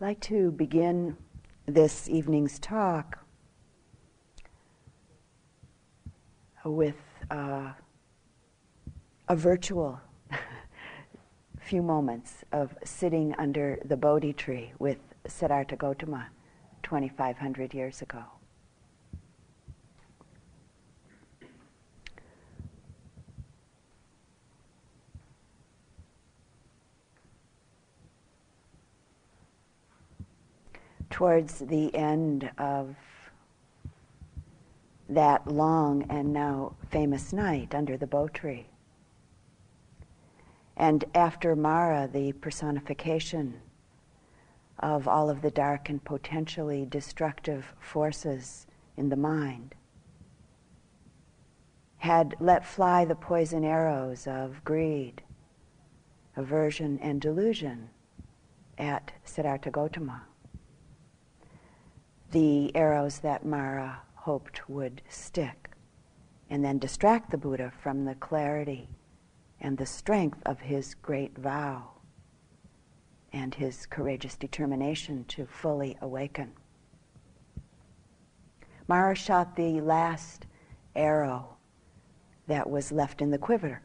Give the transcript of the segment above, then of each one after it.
I'd like to begin this evening's talk with uh, a virtual few moments of sitting under the Bodhi tree with Siddhartha Gautama 2,500 years ago. Towards the end of that long and now famous night under the bo tree. And after Mara, the personification of all of the dark and potentially destructive forces in the mind, had let fly the poison arrows of greed, aversion, and delusion at Siddhartha Gautama the arrows that Mara hoped would stick, and then distract the Buddha from the clarity and the strength of his great vow and his courageous determination to fully awaken. Mara shot the last arrow that was left in the quiver,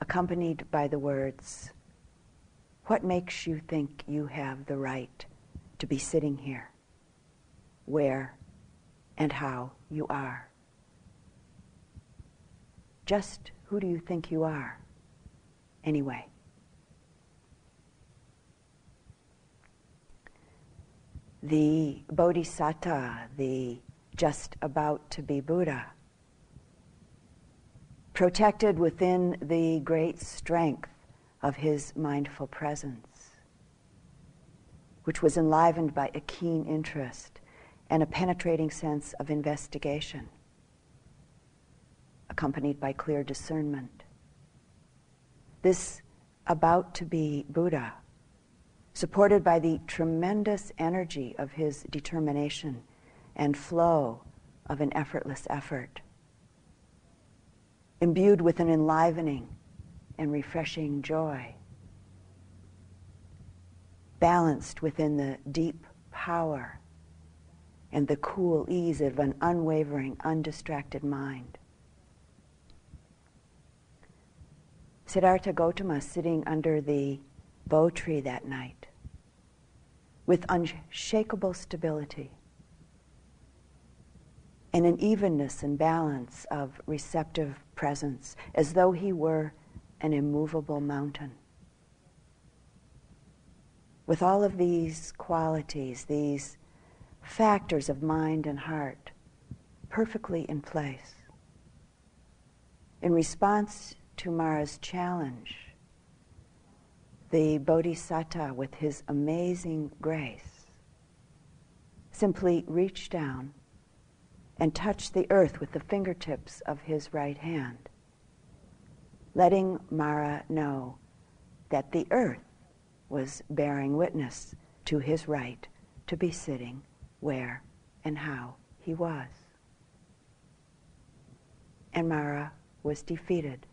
accompanied by the words, What makes you think you have the right to be sitting here? Where, and how you are. Just who do you think you are, anyway? The Bodhisattva, the just about to be Buddha, protected within the great strength of his mindful presence, which was enlivened by a keen interest and a penetrating sense of investigation, accompanied by clear discernment. This about to be Buddha, supported by the tremendous energy of his determination and flow of an effortless effort, imbued with an enlivening and refreshing joy, balanced within the deep power and the cool ease of an unwavering, undistracted mind. Siddhartha Gautama sitting under the bo tree that night with unshakable stability and an evenness and balance of receptive presence as though he were an immovable mountain. With all of these qualities, these factors of mind and heart perfectly in place. In response to Mara's challenge, the Bodhisattva, with his amazing grace, simply reached down and touched the earth with the fingertips of his right hand, letting Mara know that the earth was bearing witness to his right to be sitting where, and how he was. And Mara was defeated,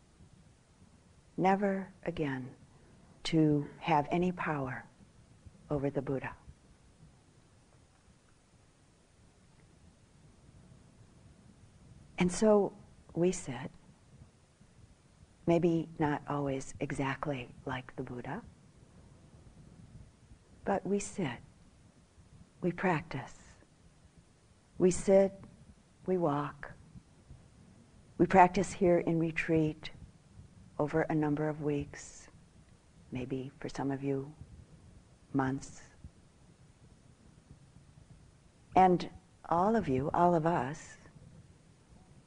never again to have any power over the Buddha. And so we sit, maybe not always exactly like the Buddha, but we sit, we practice, we sit, we walk. We practice here in retreat over a number of weeks, maybe for some of you, months. And all of you, all of us,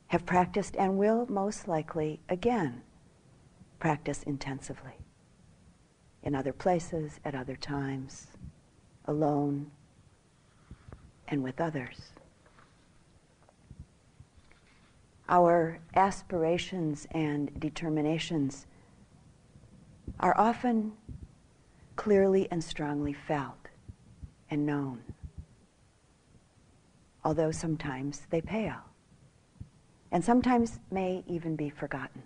have practiced and will most likely again practice intensively in other places, at other times, alone, and with others. Our aspirations and determinations are often clearly and strongly felt and known, although sometimes they pale and sometimes may even be forgotten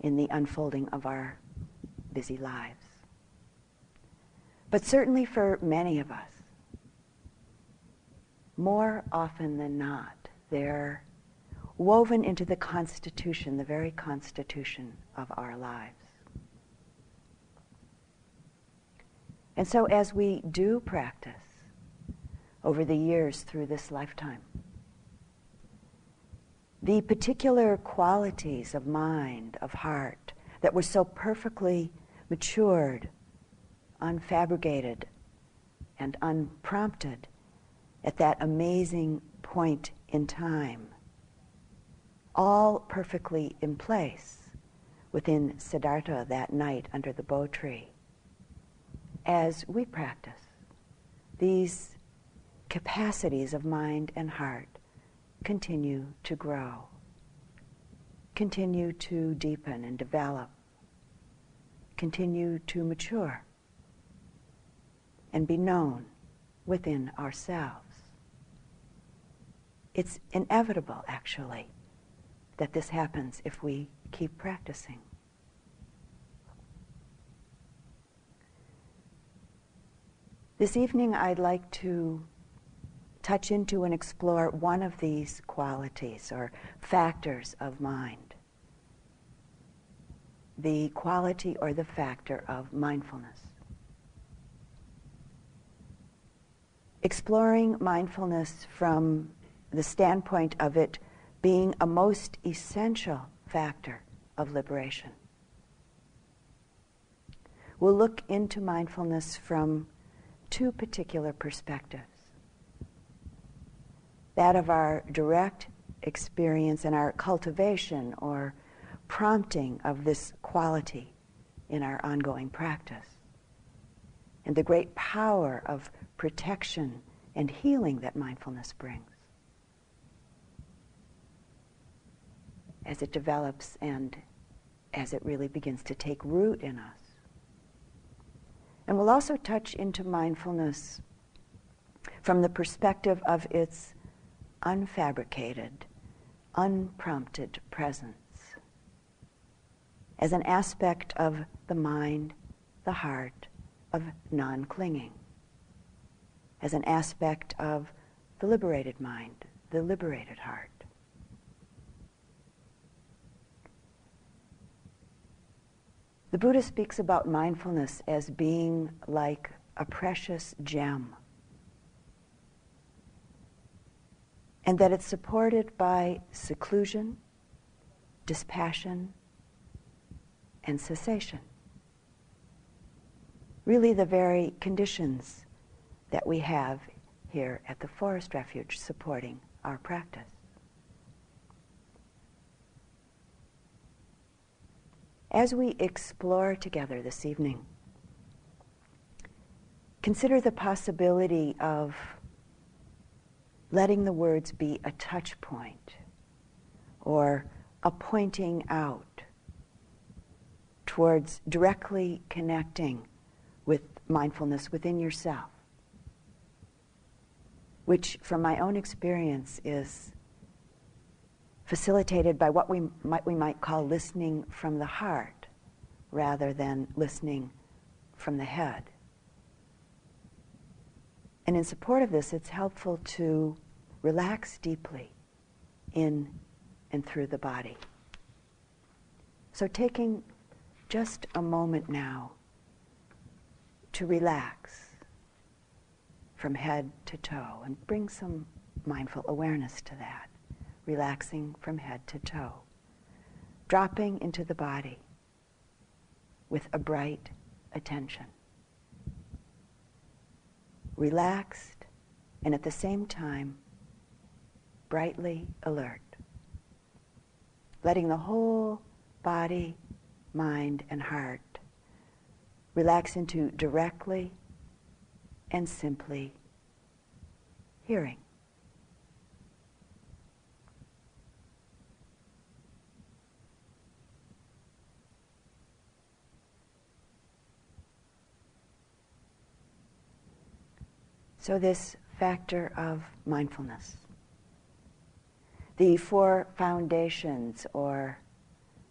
in the unfolding of our busy lives. But certainly for many of us, more often than not, they're woven into the constitution, the very constitution of our lives. And so as we do practice over the years through this lifetime, the particular qualities of mind, of heart, that were so perfectly matured, unfabricated, and unprompted at that amazing point in time, all perfectly in place within Siddhartha that night under the bo tree. As we practice, these capacities of mind and heart continue to grow, continue to deepen and develop, continue to mature, and be known within ourselves. It's inevitable, actually, that this happens if we keep practicing. This evening, I'd like to touch into and explore one of these qualities or factors of mind the quality or the factor of mindfulness. Exploring mindfulness from the standpoint of it being a most essential factor of liberation. We'll look into mindfulness from two particular perspectives that of our direct experience and our cultivation or prompting of this quality in our ongoing practice, and the great power of protection and healing that mindfulness brings. As it develops and as it really begins to take root in us. And we'll also touch into mindfulness from the perspective of its unfabricated, unprompted presence as an aspect of the mind, the heart, of non clinging, as an aspect of the liberated mind, the liberated heart. The Buddha speaks about mindfulness as being like a precious gem. And that it's supported by seclusion, dispassion, and cessation. Really, the very conditions that we have here at the Forest Refuge supporting our practice. As we explore together this evening, consider the possibility of letting the words be a touch point or a pointing out towards directly connecting with mindfulness within yourself, which, from my own experience, is facilitated by what we might, we might call listening from the heart rather than listening from the head. And in support of this, it's helpful to relax deeply in and through the body. So taking just a moment now to relax from head to toe and bring some mindful awareness to that relaxing from head to toe, dropping into the body with a bright attention. Relaxed and at the same time brightly alert. Letting the whole body, mind, and heart relax into directly and simply hearing. So, this factor of mindfulness, the four foundations or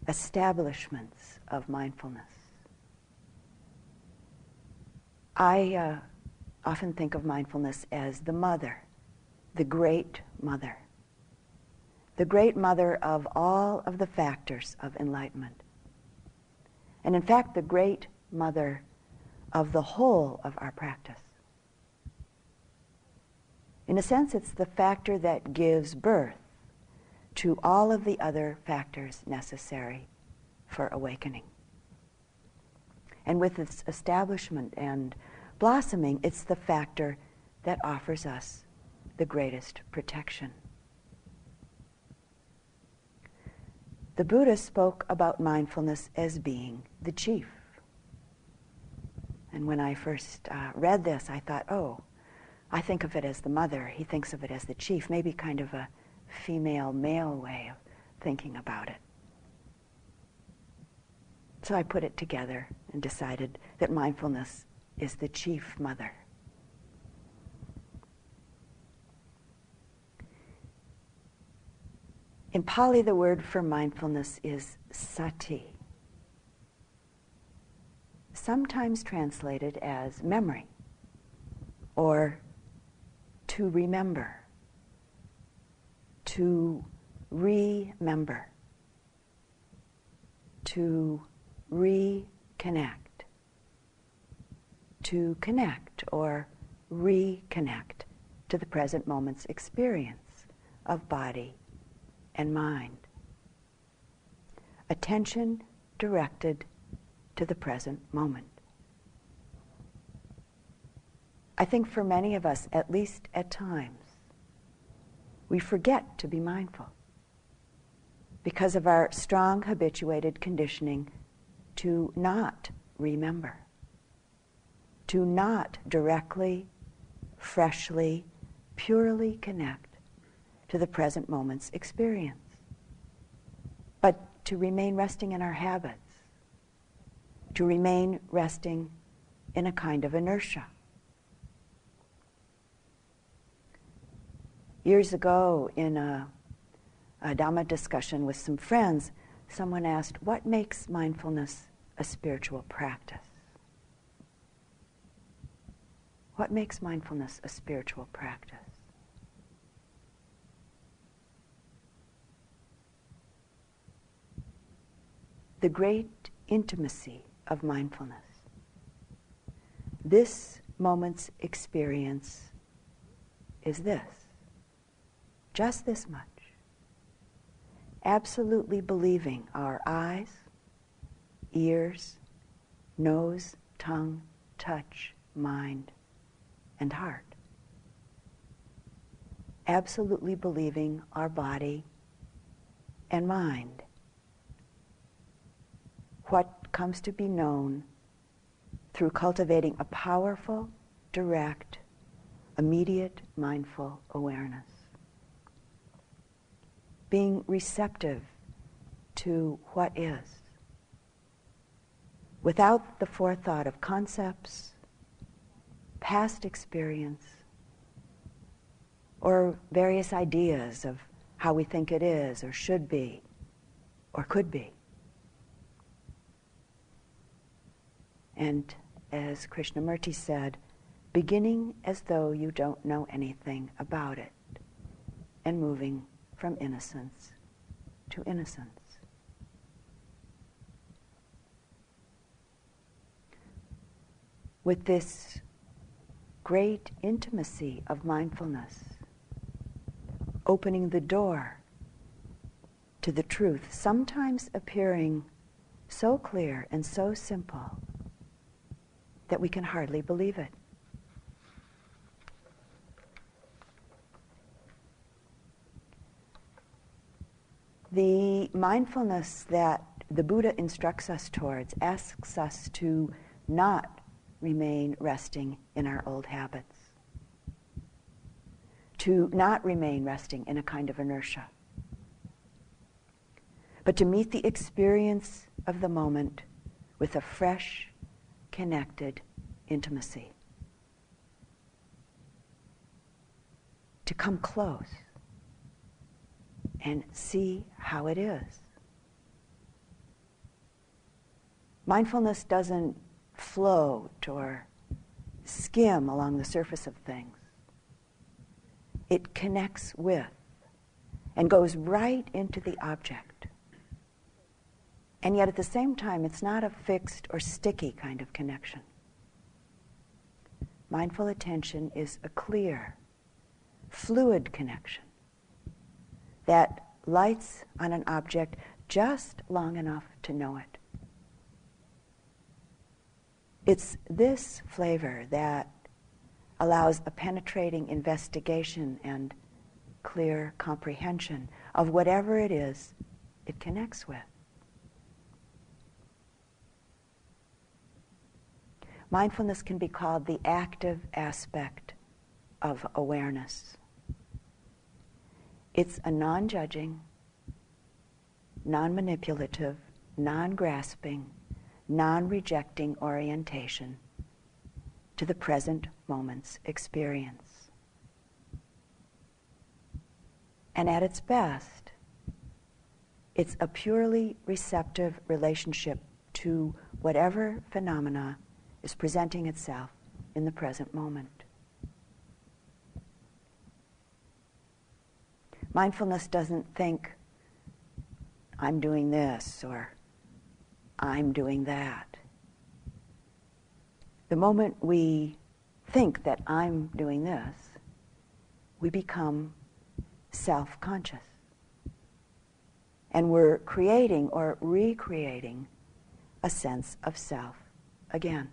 establishments of mindfulness I uh, often think of mindfulness as the mother, the great mother, the great mother of all of the factors of enlightenment. And in fact, the great mother of the whole of our practice. In a sense, it's the factor that gives birth to all of the other factors necessary for awakening. And with its establishment and blossoming, it's the factor that offers us the greatest protection. The Buddha spoke about mindfulness as being the chief. And when I first uh, read this, I thought, oh, I think of it as the mother. He thinks of it as the chief, maybe kind of a female male way of thinking about it. So I put it together and decided that mindfulness is the chief mother. In Pali, the word for mindfulness is sati, sometimes translated as memory or to remember, to remember, to reconnect to connect or reconnect to the present moment's experience of body and mind. Attention directed to the present moment. I think for many of us, at least at times, we forget to be mindful because of our strong habituated conditioning to not remember to not directly, freshly, purely connect to the present moment's experience, but to remain resting in our habits, to remain resting in a kind of inertia. Years ago, in a, a Dhamma discussion with some friends, someone asked, What makes mindfulness a spiritual practice? What makes mindfulness a spiritual practice? The great intimacy of mindfulness. This moment's experience is this. Just this much. Absolutely believing our eyes, ears, nose, tongue, touch, mind, and heart. Absolutely believing our body and mind. What comes to be known through cultivating a powerful, direct, immediate mindful awareness. Being receptive to what is without the forethought of concepts, past experience or various ideas of how we think it is or should be or could be. And as Krishnamurti said, beginning as though you don't know anything about it and moving from innocence to innocence. With this great intimacy of mindfulness, opening the door to the truth, sometimes appearing so clear and so simple that we can hardly believe it. The mindfulness that the Buddha instructs us towards asks us to not remain resting in our old habits, to not remain resting in a kind of inertia, but to meet the experience of the moment with a fresh, connected intimacy. To come close and see how it is. Mindfulness doesn't float or skim along the surface of things. It connects with and goes right into the object. And yet at the same time, it's not a fixed or sticky kind of connection. Mindful attention is a clear, fluid connection that lights on an object just long enough to know it. It's this flavor that allows a penetrating investigation and clear comprehension of whatever it is it connects with. Mindfulness can be called the active aspect of awareness. It's a non judging, non manipulative, non grasping, non rejecting orientation to the present moment's experience. And at its best, it's a purely receptive relationship to whatever phenomena is presenting itself in the present moment. Mindfulness doesn't think, I'm doing this or I'm doing that. The moment we think that I'm doing this, we become self conscious. And we're creating or recreating a sense of self again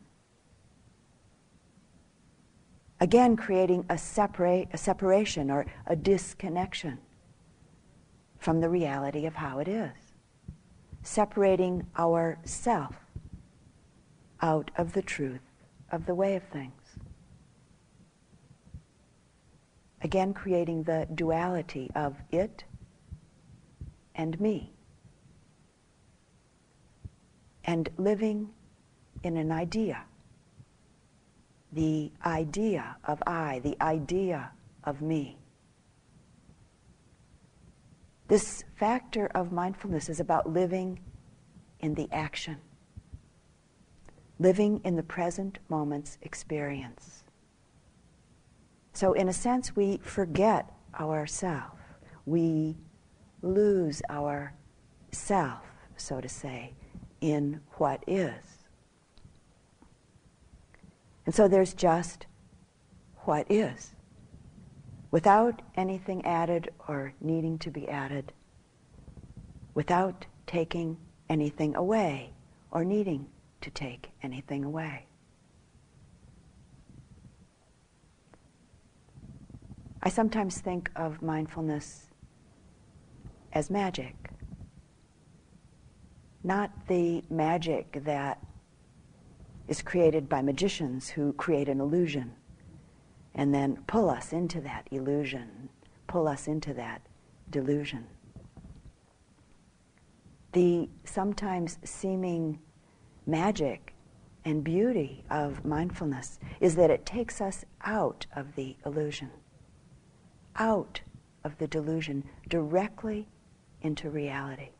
again creating a, separate, a separation or a disconnection from the reality of how it is, separating our self out of the truth of the way of things. Again, creating the duality of it and me. And living in an idea the idea of I, the idea of me. This factor of mindfulness is about living in the action, living in the present moment's experience. So, in a sense, we forget ourself. We lose our self, so to say, in what is. And so there's just what is, without anything added or needing to be added, without taking anything away or needing to take anything away. I sometimes think of mindfulness as magic. Not the magic that is created by magicians who create an illusion and then pull us into that illusion, pull us into that delusion. The sometimes seeming magic and beauty of mindfulness is that it takes us out of the illusion, out of the delusion, directly into reality.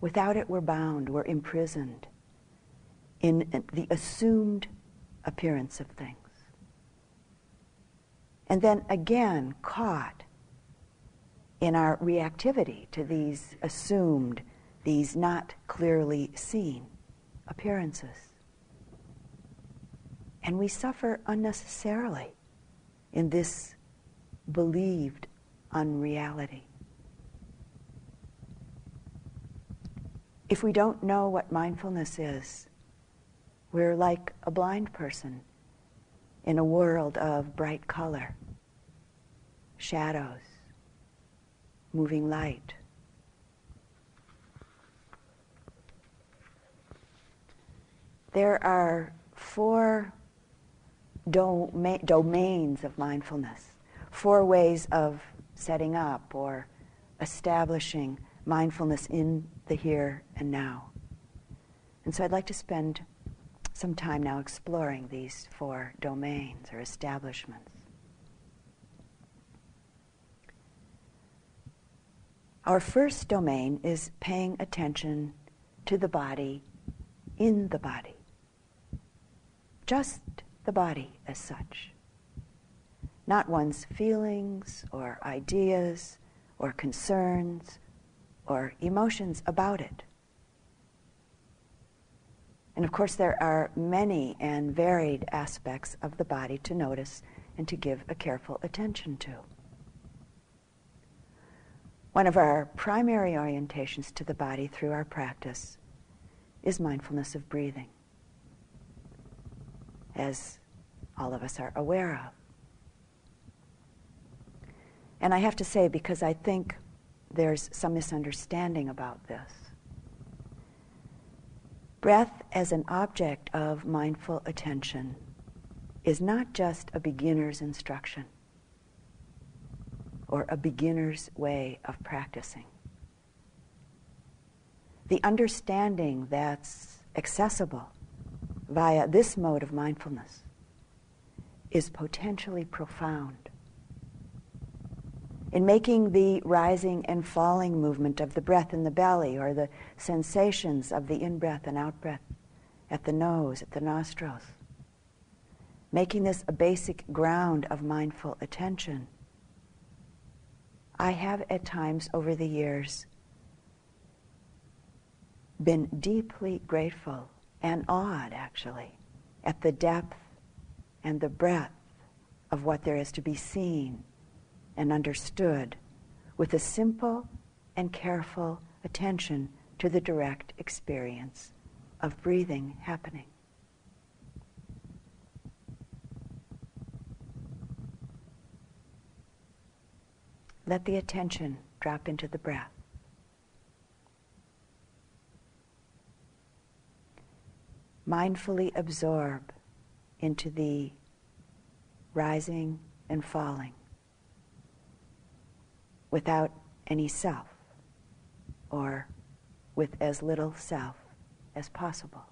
Without it, we're bound, we're imprisoned in the assumed appearance of things. And then again, caught in our reactivity to these assumed, these not clearly seen appearances. And we suffer unnecessarily in this believed unreality. If we don't know what mindfulness is, we're like a blind person in a world of bright color, shadows, moving light. There are four doma- domains of mindfulness, four ways of setting up or establishing mindfulness in the here and now. And so I'd like to spend some time now exploring these four domains or establishments. Our first domain is paying attention to the body in the body. just the body as such, not one's feelings or ideas or concerns or emotions about it. And of course, there are many and varied aspects of the body to notice and to give a careful attention to. One of our primary orientations to the body through our practice is mindfulness of breathing, as all of us are aware of. And I have to say, because I think there's some misunderstanding about this, breath as an object of mindful attention is not just a beginner's instruction or a beginner's way of practicing. The understanding that's accessible via this mode of mindfulness is potentially profound. In making the rising and falling movement of the breath in the belly or the sensations of the in breath and out breath at the nose, at the nostrils, making this a basic ground of mindful attention, I have at times over the years been deeply grateful and awed, actually, at the depth and the breadth of what there is to be seen and understood with a simple and careful attention to the direct experience of breathing happening. Let the attention drop into the breath. Mindfully absorb into the rising and falling without any self or with as little self as possible.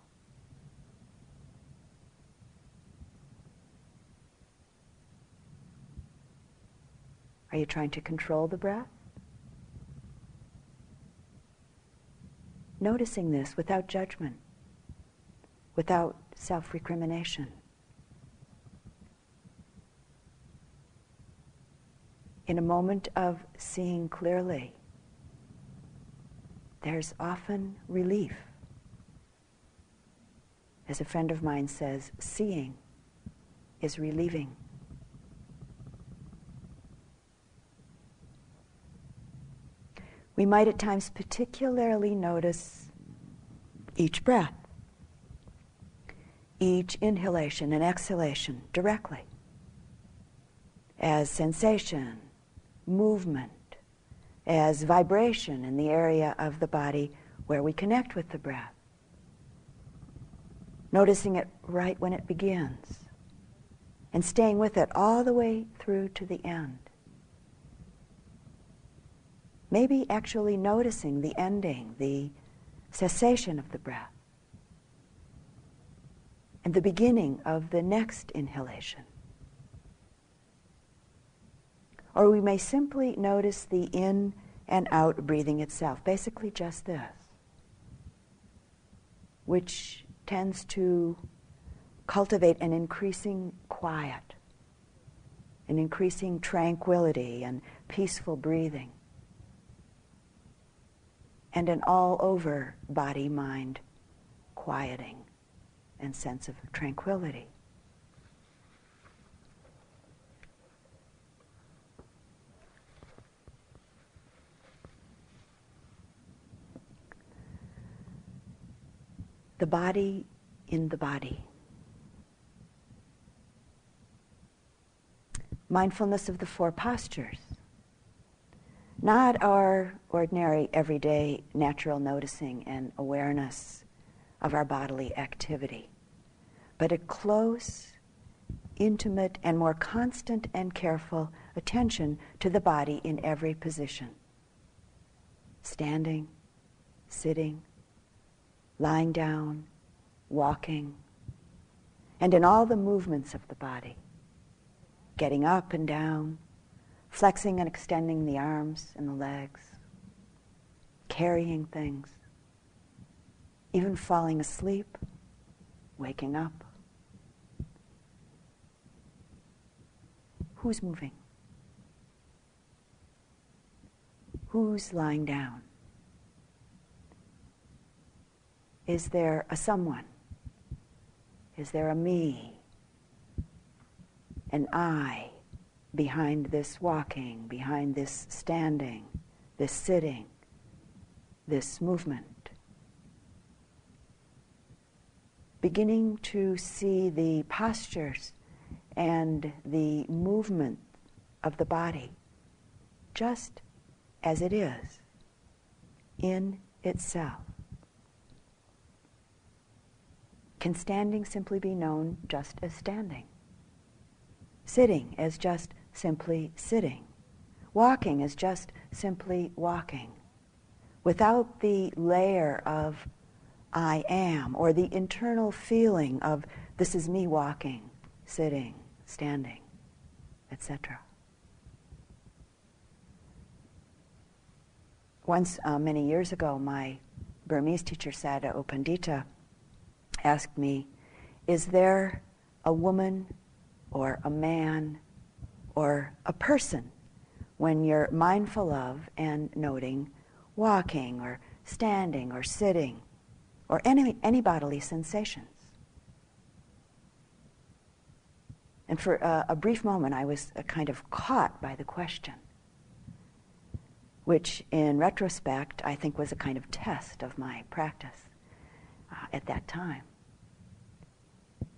Are you trying to control the breath? Noticing this without judgment, without self recrimination. In a moment of seeing clearly, there's often relief. As a friend of mine says, seeing is relieving. we might at times particularly notice each breath, each inhalation and exhalation directly as sensation, movement, as vibration in the area of the body where we connect with the breath. Noticing it right when it begins and staying with it all the way through to the end. Maybe actually noticing the ending, the cessation of the breath, and the beginning of the next inhalation. Or we may simply notice the in and out breathing itself, basically just this, which tends to cultivate an increasing quiet, an increasing tranquility and peaceful breathing and an all over body mind quieting and sense of tranquility. The body in the body. Mindfulness of the four postures not our ordinary, everyday, natural noticing and awareness of our bodily activity, but a close, intimate, and more constant and careful attention to the body in every position standing, sitting, lying down, walking, and in all the movements of the body, getting up and down, flexing and extending the arms and the legs, carrying things, even falling asleep, waking up. Who's moving? Who's lying down? Is there a someone? Is there a me? An I behind this walking, behind this standing, this sitting, this movement? Beginning to see the postures and the movement of the body just as it is in itself. Can standing simply be known just as standing? Sitting as just simply sitting? Walking as just simply walking? Without the layer of I am or the internal feeling of this is me walking, sitting, standing, etc. Once, uh, many years ago, my Burmese teacher, Sayadaw U Pandita, asked me, Is there a woman or a man or a person when you're mindful of and noting walking or standing or sitting or any, any bodily sensations? And for a, a brief moment, I was uh, kind of caught by the question, which in retrospect I think was a kind of test of my practice uh, at that time.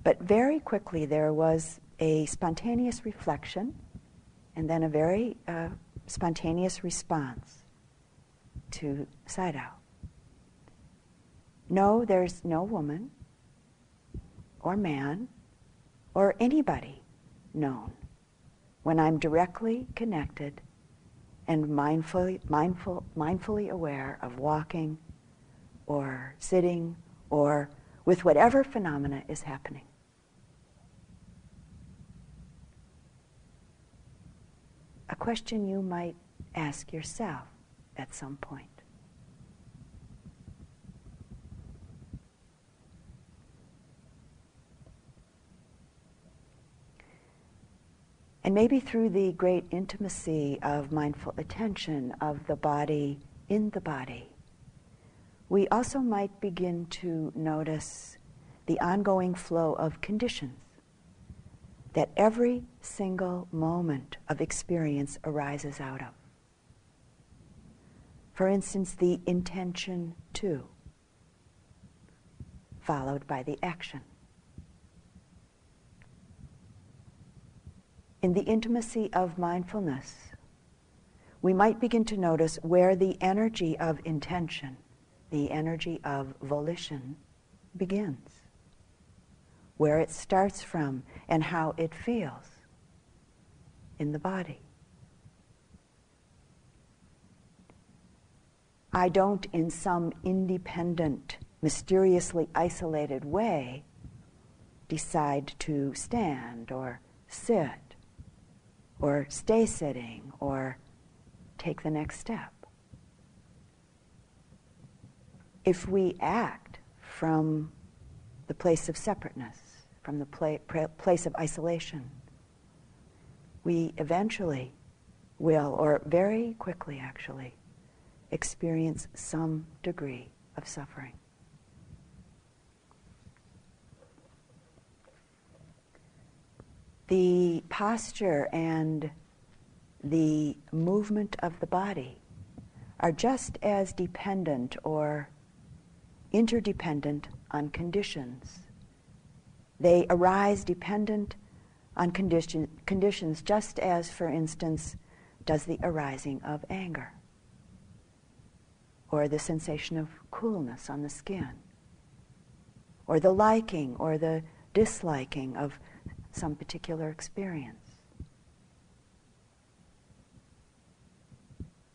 But very quickly there was a spontaneous reflection and then a very uh, spontaneous response to Sayadaw. No, there's no woman or man or anybody known when I'm directly connected and mindfully, mindful, mindfully aware of walking or sitting or with whatever phenomena is happening. A question you might ask yourself at some point. And maybe through the great intimacy of mindful attention of the body in the body, we also might begin to notice the ongoing flow of conditions that every single moment of experience arises out of. For instance, the intention to, followed by the action. In the intimacy of mindfulness, we might begin to notice where the energy of intention, the energy of volition, begins where it starts from, and how it feels in the body. I don't, in some independent, mysteriously isolated way, decide to stand or sit or stay sitting or take the next step. If we act from the place of separateness, from the pla- place of isolation, we eventually will, or very quickly actually, experience some degree of suffering. The posture and the movement of the body are just as dependent or interdependent on conditions they arise dependent on condition, conditions, just as, for instance, does the arising of anger or the sensation of coolness on the skin or the liking or the disliking of some particular experience.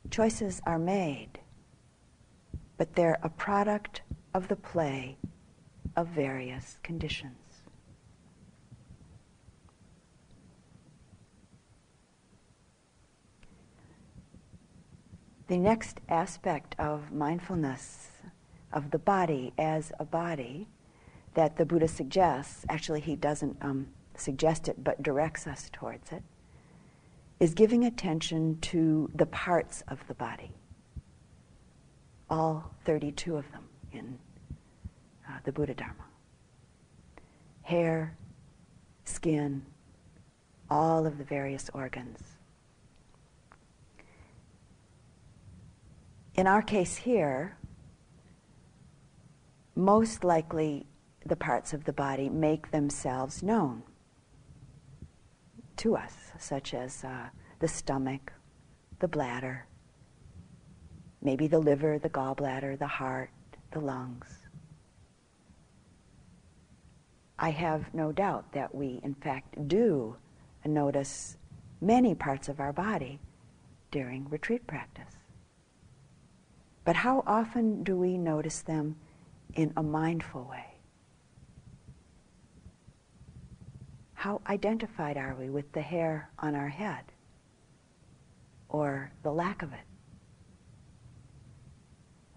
Choices are made, but they're a product of the play of various conditions. The next aspect of mindfulness of the body as a body that the Buddha suggests, actually, he doesn't um, suggest it but directs us towards it, is giving attention to the parts of the body, all 32 of them in uh, the Buddha Dharma. Hair, skin, all of the various organs. In our case here, most likely the parts of the body make themselves known to us, such as uh, the stomach, the bladder, maybe the liver, the gallbladder, the heart, the lungs. I have no doubt that we, in fact, do notice many parts of our body during retreat practice. But how often do we notice them in a mindful way? How identified are we with the hair on our head or the lack of it?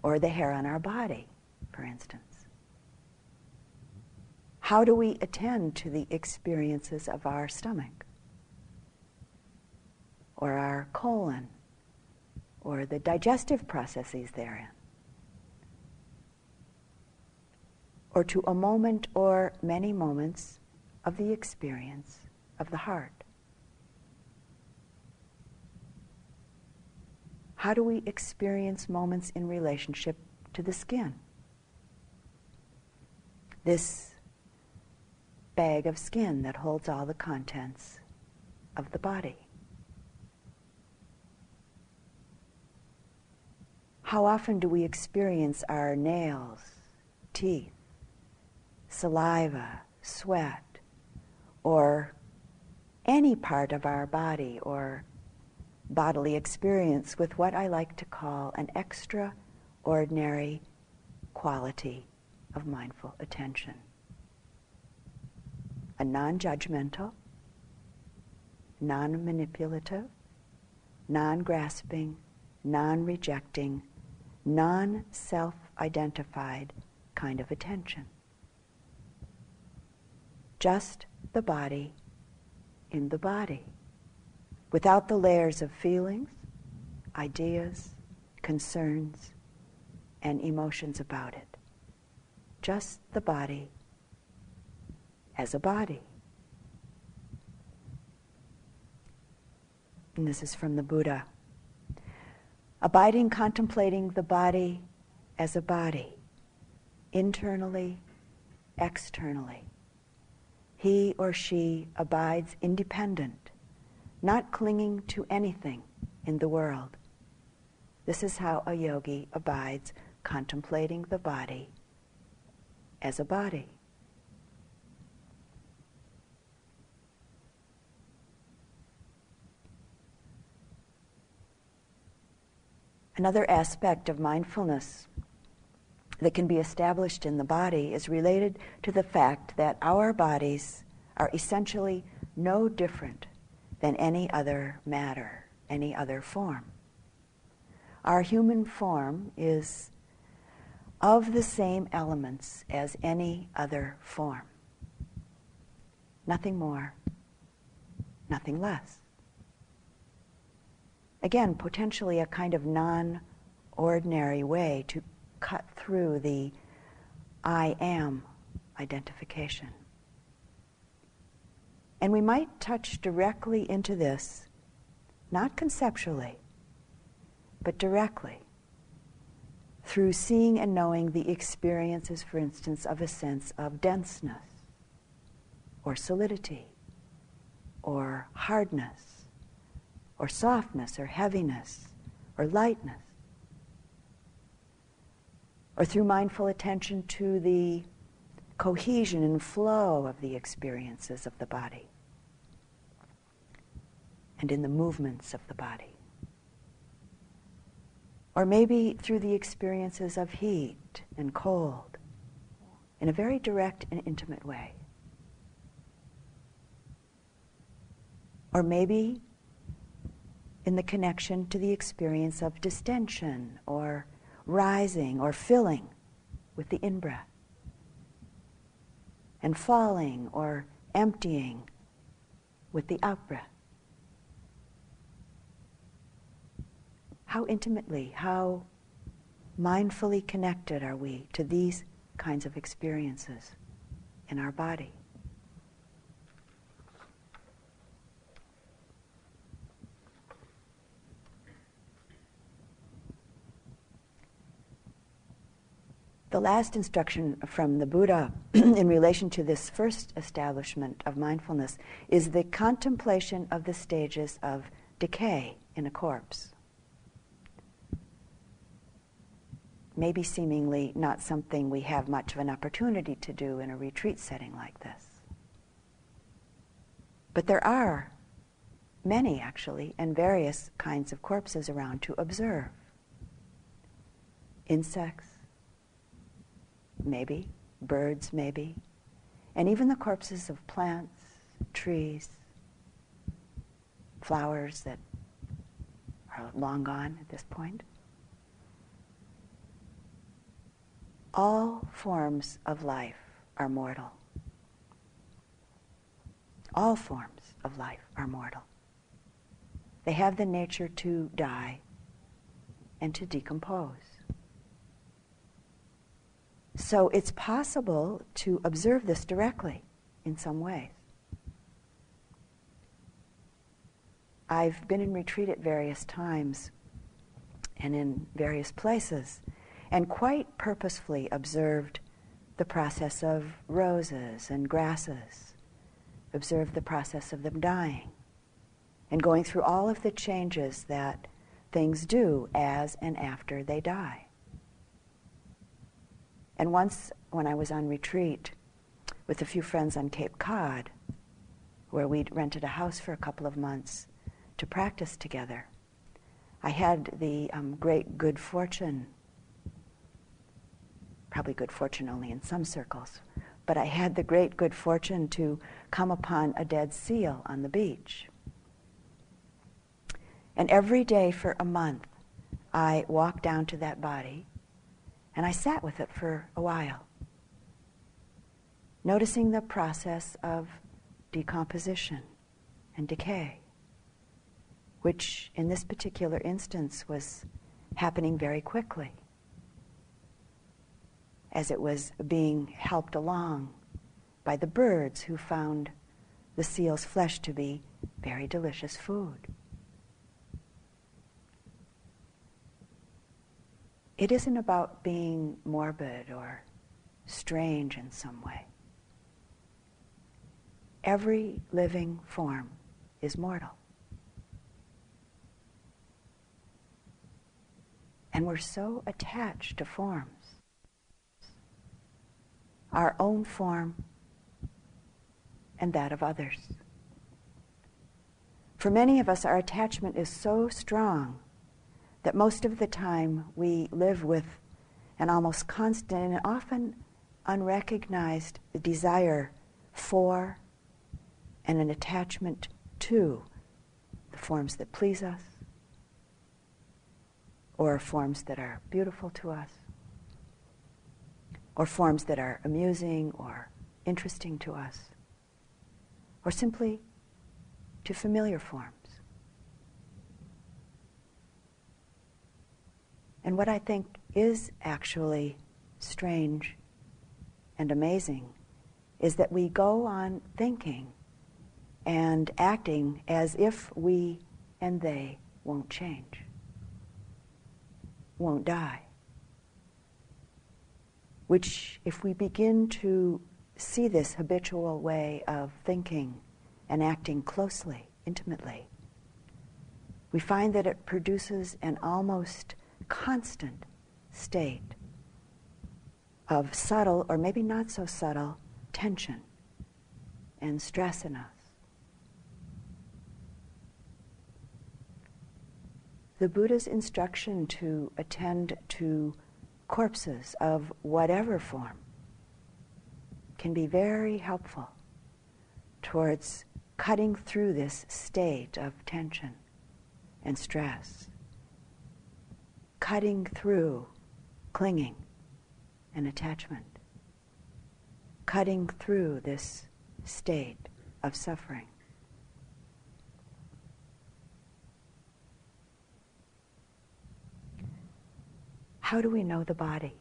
Or the hair on our body, for instance? How do we attend to the experiences of our stomach or our colon or the digestive processes therein? Or to a moment or many moments of the experience of the heart. How do we experience moments in relationship to the skin? This bag of skin that holds all the contents of the body. How often do we experience our nails, teeth, saliva, sweat, or any part of our body or bodily experience with what I like to call an extraordinary quality of mindful attention. A non judgmental, non manipulative, non grasping, non rejecting, non self identified kind of attention. Just the body in the body without the layers of feelings, ideas, concerns, and emotions about it. Just the body as a body. And this is from the Buddha. Abiding, contemplating the body as a body, internally, externally he or she abides independent, not clinging to anything in the world. This is how a yogi abides contemplating the body as a body. Another aspect of mindfulness that can be established in the body is related to the fact that our bodies are essentially no different than any other matter, any other form. Our human form is of the same elements as any other form. Nothing more, nothing less. Again, potentially a kind of non ordinary way to cut through the I am identification. And we might touch directly into this, not conceptually, but directly, through seeing and knowing the experiences, for instance, of a sense of denseness, or solidity, or hardness, or softness, or heaviness, or lightness or through mindful attention to the cohesion and flow of the experiences of the body and in the movements of the body. Or maybe through the experiences of heat and cold in a very direct and intimate way. Or maybe in the connection to the experience of distension or rising or filling with the in breath, and falling or emptying with the out breath. how intimately, how mindfully connected are we to these kinds of experiences in our body? The last instruction from the Buddha in relation to this first establishment of mindfulness is the contemplation of the stages of decay in a corpse. Maybe seemingly not something we have much of an opportunity to do in a retreat setting like this. But there are many, actually, and various kinds of corpses around to observe. Insects, maybe, birds, maybe, and even the corpses of plants, trees, flowers that are long gone at this point. All forms of life are mortal. All forms of life are mortal. They have the nature to die and to decompose. So it's possible to observe this directly in some ways. I've been in retreat at various times and in various places and quite purposefully observed the process of roses and grasses, observed the process of them dying, and going through all of the changes that things do as and after they die. And once, when I was on retreat with a few friends on Cape Cod, where we'd rented a house for a couple of months to practice together, I had the um, great good fortune, probably good fortune only in some circles, but I had the great good fortune to come upon a dead seal on the beach. And every day for a month, I walked down to that body and I sat with it for a while, noticing the process of decomposition and decay, which in this particular instance was happening very quickly as it was being helped along by the birds who found the seal's flesh to be very delicious food. It isn't about being morbid or strange in some way. Every living form is mortal. And we're so attached to forms. Our own form and that of others. For many of us, our attachment is so strong that most of the time we live with an almost constant and often unrecognized desire for and an attachment to the forms that please us or forms that are beautiful to us or forms that are amusing or interesting to us or simply to familiar forms. And what I think is actually strange and amazing is that we go on thinking and acting as if we and they won't change, won't die. Which, if we begin to see this habitual way of thinking and acting closely, intimately, we find that it produces an almost constant state of subtle, or maybe not so subtle, tension and stress in us. The Buddha's instruction to attend to corpses of whatever form can be very helpful towards cutting through this state of tension and stress cutting through clinging and attachment, cutting through this state of suffering. how do we know the body?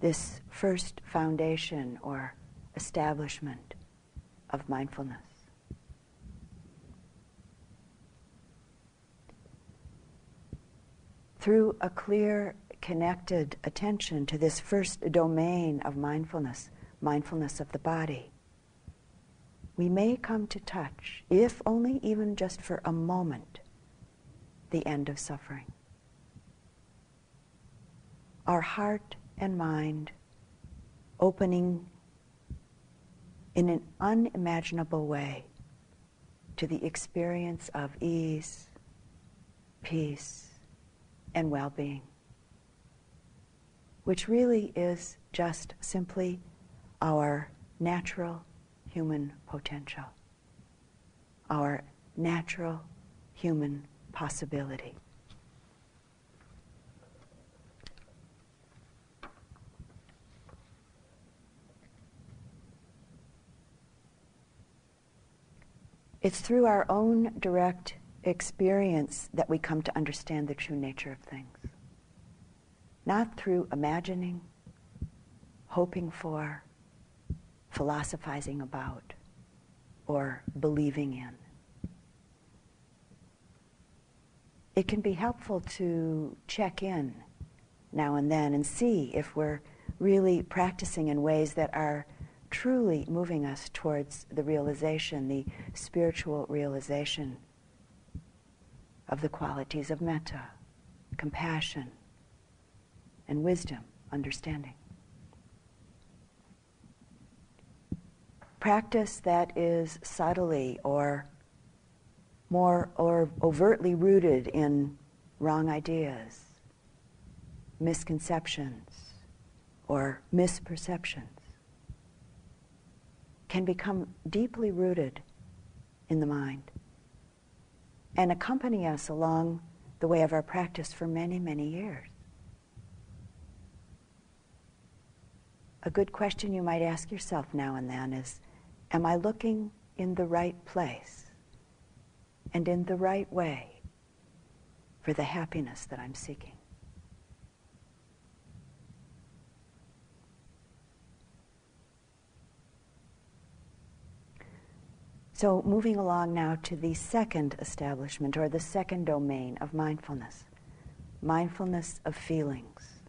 This first foundation or establishment of mindfulness. Through a clear, connected attention to this first domain of mindfulness, mindfulness of the body, we may come to touch, if only even just for a moment, the end of suffering. Our heart and mind opening in an unimaginable way to the experience of ease, peace, and well being, which really is just simply our natural human potential, our natural human possibility. It's through our own direct experience that we come to understand the true nature of things. Not through imagining, hoping for, philosophizing about, or believing in. It can be helpful to check in now and then and see if we're really practicing in ways that are truly moving us towards the realization, the spiritual realization of the qualities of metta, compassion, and wisdom, understanding. Practice that is subtly or more or overtly rooted in wrong ideas, misconceptions, or misperceptions can become deeply rooted in the mind and accompany us along the way of our practice for many, many years. A good question you might ask yourself now and then is Am I looking in the right place and in the right way for the happiness that I'm seeking? So, moving along now to the second establishment or the second domain of mindfulness mindfulness of feelings.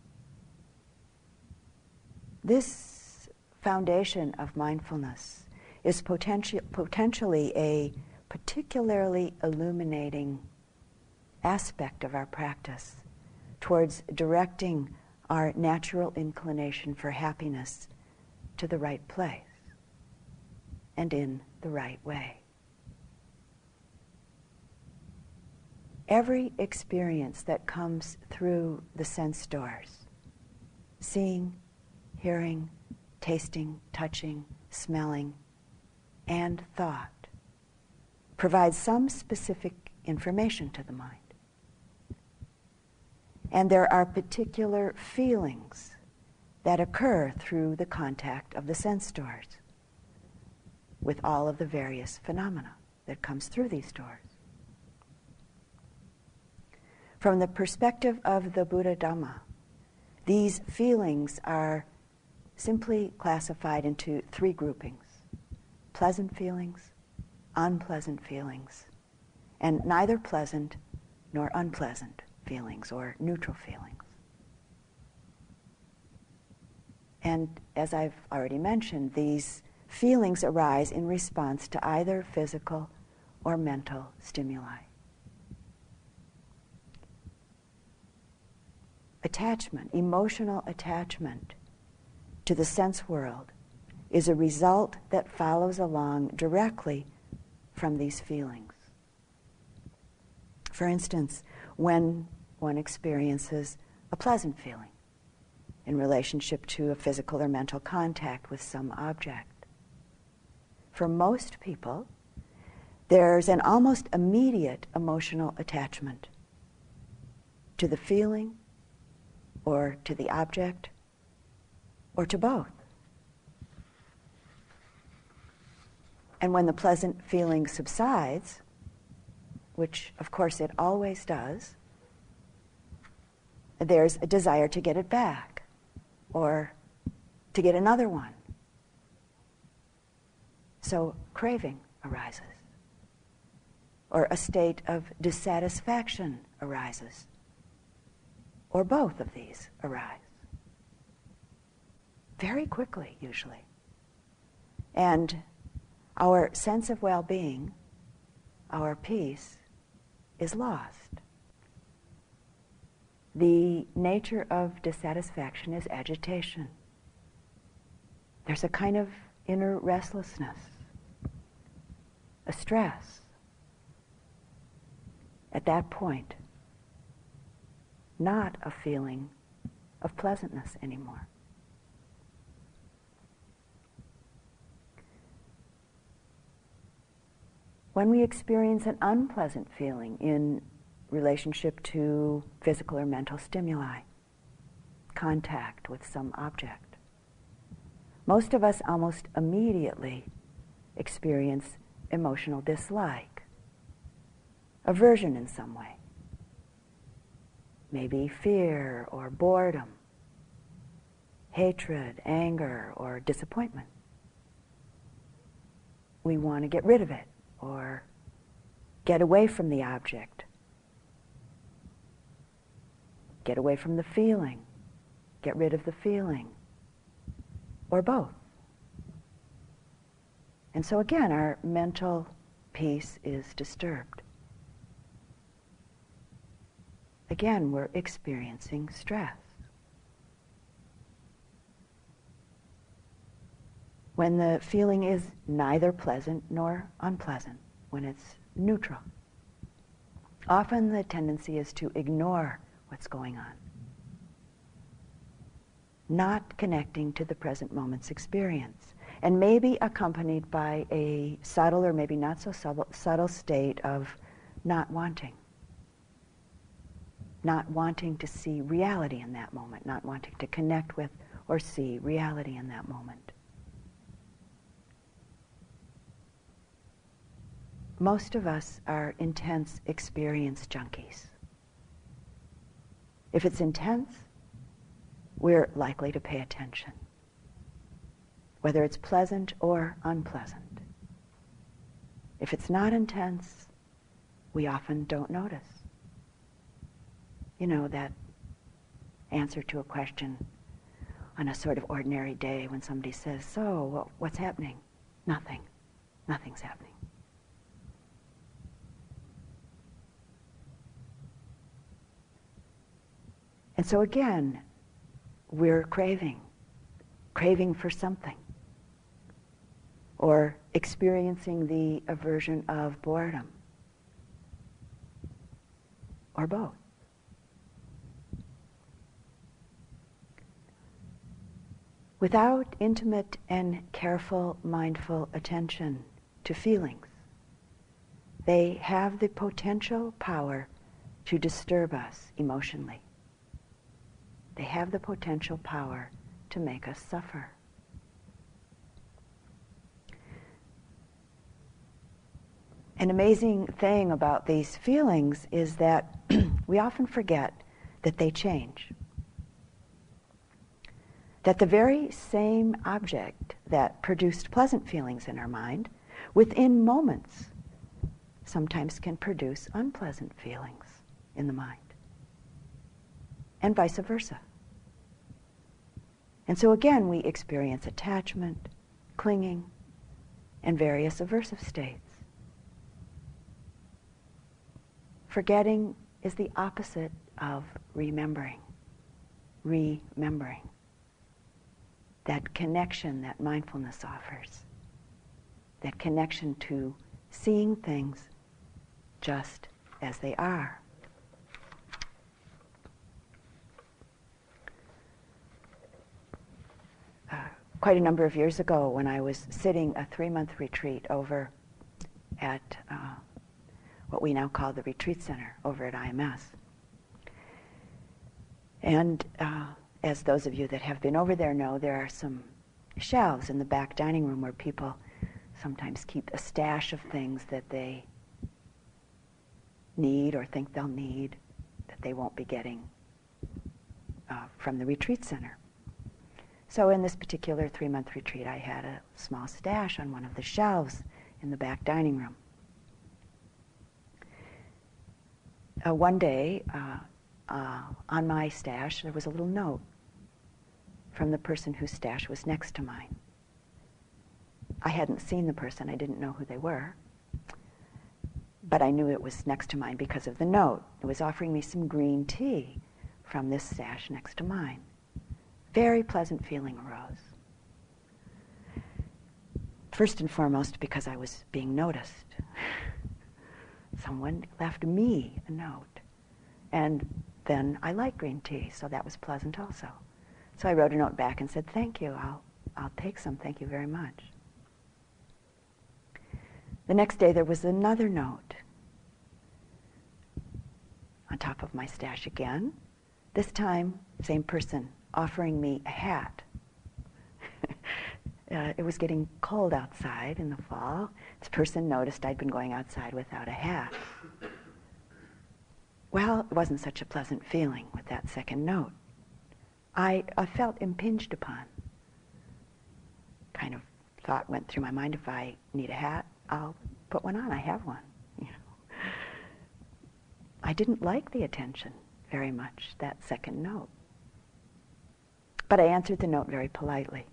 This foundation of mindfulness is potenti- potentially a particularly illuminating aspect of our practice towards directing our natural inclination for happiness to the right place and in the right way. Every experience that comes through the sense doors, seeing, hearing, tasting, touching, smelling, and thought, provides some specific information to the mind. And there are particular feelings that occur through the contact of the sense doors with all of the various phenomena that comes through these doors. From the perspective of the Buddha Dhamma, these feelings are simply classified into three groupings pleasant feelings, unpleasant feelings, and neither pleasant nor unpleasant feelings or neutral feelings. And as I've already mentioned, these feelings arise in response to either physical or mental stimuli. Attachment, emotional attachment to the sense world is a result that follows along directly from these feelings. For instance, when one experiences a pleasant feeling in relationship to a physical or mental contact with some object for most people, there's an almost immediate emotional attachment to the feeling or to the object or to both. And when the pleasant feeling subsides, which of course it always does, there's a desire to get it back or to get another one. So craving arises. Or a state of dissatisfaction arises. Or both of these arise. Very quickly, usually. And our sense of well being, our peace, is lost. The nature of dissatisfaction is agitation. There's a kind of inner restlessness, a stress. At that point, not a feeling of pleasantness anymore. When we experience an unpleasant feeling in relationship to physical or mental stimuli, contact with some object, most of us almost immediately experience emotional dislike, aversion in some way, maybe fear or boredom, hatred, anger, or disappointment. We want to get rid of it or get away from the object, get away from the feeling, get rid of the feeling, or both. And so again, our mental peace is disturbed. Again, we're experiencing stress. when the feeling is neither pleasant nor unpleasant, when it's neutral. Often the tendency is to ignore what's going on, not connecting to the present moment's experience, and maybe accompanied by a subtle or maybe not so subtle, subtle state of not wanting. Not wanting to see reality in that moment, not wanting to connect with or see reality in that moment. most of us are intense experience junkies. If it's intense, we're likely to pay attention, whether it's pleasant or unpleasant. If it's not intense, we often don't notice. You know, that answer to a question on a sort of ordinary day when somebody says, So, what's happening? Nothing. Nothing's happening. And so again, we're craving, craving for something, or experiencing the aversion of boredom, or both. Without intimate and careful mindful attention to feelings, they have the potential power to disturb us emotionally they have the potential power to make us suffer. An amazing thing about these feelings is that we often forget that they change. That the very same object that produced pleasant feelings in our mind, within moments, sometimes can produce unpleasant feelings in the mind and vice versa. And so again, we experience attachment, clinging, and various aversive states. Forgetting is the opposite of remembering. Remembering. That connection that mindfulness offers. That connection to seeing things just as they are. quite a number of years ago when I was sitting a three month retreat over at uh, what we now call the Retreat Center over at IMS. And uh, as those of you that have been over there know, there are some shelves in the back dining room where people sometimes keep a stash of things that they need or think they'll need that they won't be getting uh, from the retreat center. So in this particular three-month retreat, I had a small stash on one of the shelves in the back dining room. Uh, one day, uh, uh, on my stash, there was a little note from the person whose stash was next to mine. I hadn't seen the person. I didn't know who they were. But I knew it was next to mine because of the note. It was offering me some green tea from this stash next to mine. Very pleasant feeling arose. First and foremost, because I was being noticed. Someone left me a note. And then I like green tea, so that was pleasant also. So I wrote a note back and said, thank you, I'll, I'll take some, thank you very much. The next day there was another note on top of my stash again. This time, same person offering me a hat. uh, it was getting cold outside in the fall. This person noticed I'd been going outside without a hat. Well, it wasn't such a pleasant feeling with that second note. I, I felt impinged upon. Kind of thought went through my mind, if I need a hat, I'll put one on. I have one. You know. I didn't like the attention very much, that second note. But I answered the note very politely.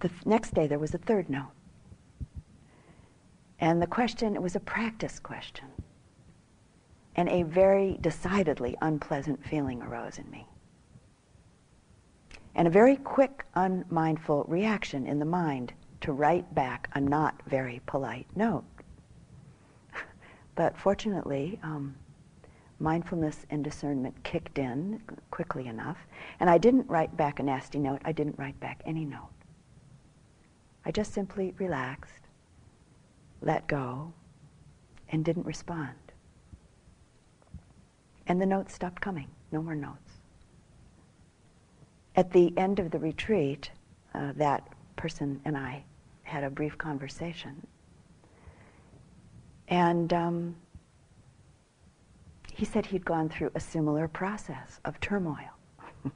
The th- next day there was a third note. And the question, it was a practice question. And a very decidedly unpleasant feeling arose in me. And a very quick, unmindful reaction in the mind to write back a not very polite note. but fortunately, um, mindfulness and discernment kicked in quickly enough, and I didn't write back a nasty note. I didn't write back any note. I just simply relaxed, let go, and didn't respond. And the notes stopped coming. No more notes. At the end of the retreat, uh, that person and I had a brief conversation. And um, he said he'd gone through a similar process of turmoil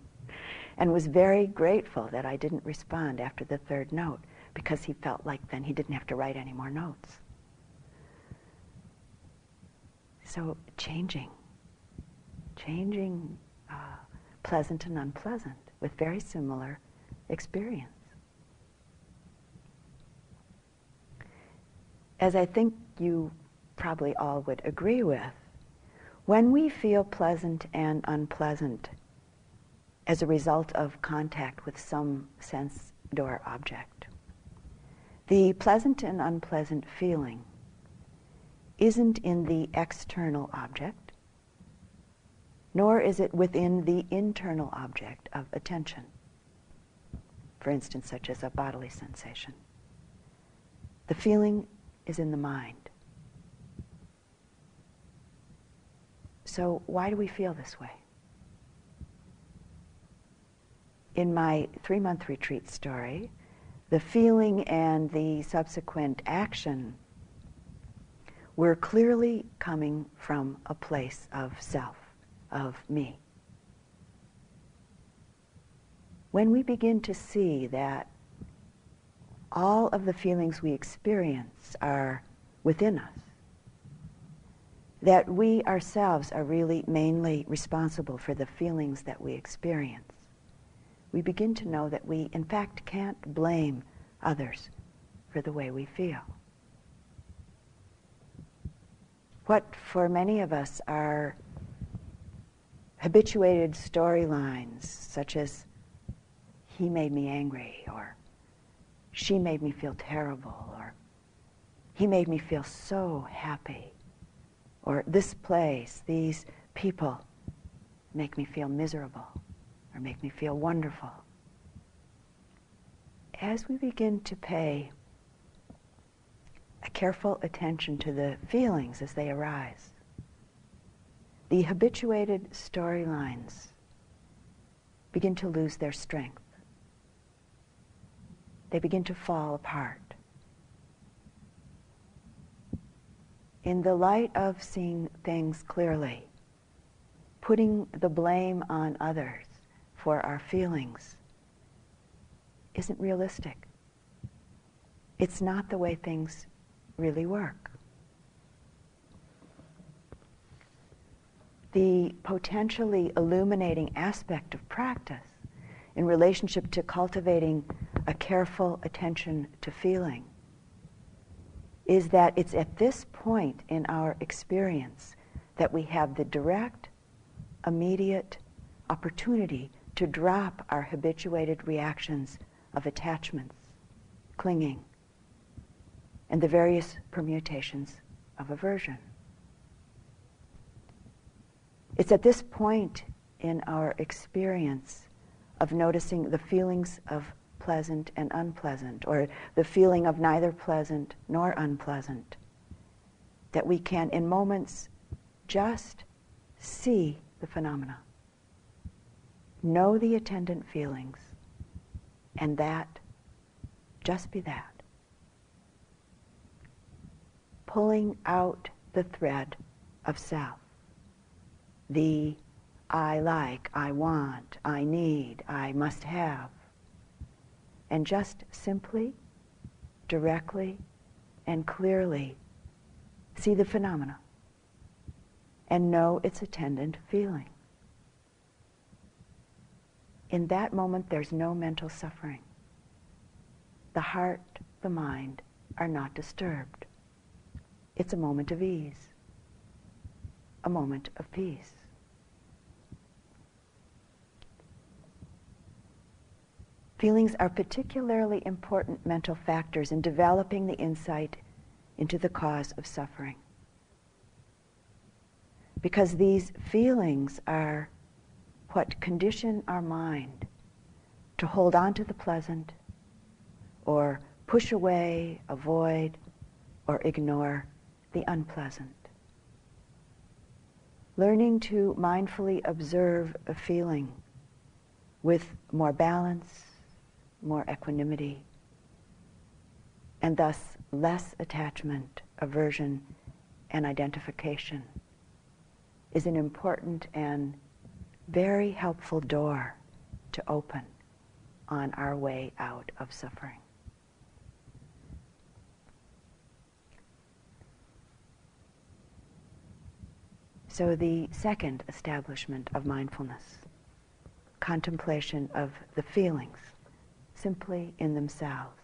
and was very grateful that I didn't respond after the third note because he felt like then he didn't have to write any more notes. So changing, changing uh, pleasant and unpleasant with very similar experience. As I think you probably all would agree with, when we feel pleasant and unpleasant as a result of contact with some sense door object, the pleasant and unpleasant feeling isn't in the external object, nor is it within the internal object of attention, for instance, such as a bodily sensation. The feeling is in the mind. So why do we feel this way? In my three-month retreat story, the feeling and the subsequent action were clearly coming from a place of self of me. When we begin to see that all of the feelings we experience are within us, that we ourselves are really mainly responsible for the feelings that we experience, we begin to know that we, in fact, can't blame others for the way we feel. What for many of us are habituated storylines such as he made me angry or she made me feel terrible or he made me feel so happy or this place, these people make me feel miserable or make me feel wonderful. As we begin to pay a careful attention to the feelings as they arise, the habituated storylines begin to lose their strength. They begin to fall apart. In the light of seeing things clearly, putting the blame on others for our feelings isn't realistic. It's not the way things really work. The potentially illuminating aspect of practice in relationship to cultivating a careful attention to feeling is that it's at this point in our experience that we have the direct, immediate opportunity to drop our habituated reactions of attachments, clinging, and the various permutations of aversion. It's at this point in our experience of noticing the feelings of pleasant and unpleasant, or the feeling of neither pleasant nor unpleasant, that we can, in moments, just see the phenomena, know the attendant feelings, and that, just be that. Pulling out the thread of self, the I like, I want, I need, I must have, and just simply, directly, and clearly see the phenomena and know its attendant feeling. In that moment, there's no mental suffering. The heart, the mind are not disturbed. It's a moment of ease, a moment of peace. Feelings are particularly important mental factors in developing the insight into the cause of suffering. Because these feelings are what condition our mind to hold on to the pleasant or push away, avoid, or ignore the unpleasant. Learning to mindfully observe a feeling with more balance, more equanimity, and thus less attachment, aversion, and identification is an important and very helpful door to open on our way out of suffering. So, the second establishment of mindfulness, contemplation of the feelings simply in themselves,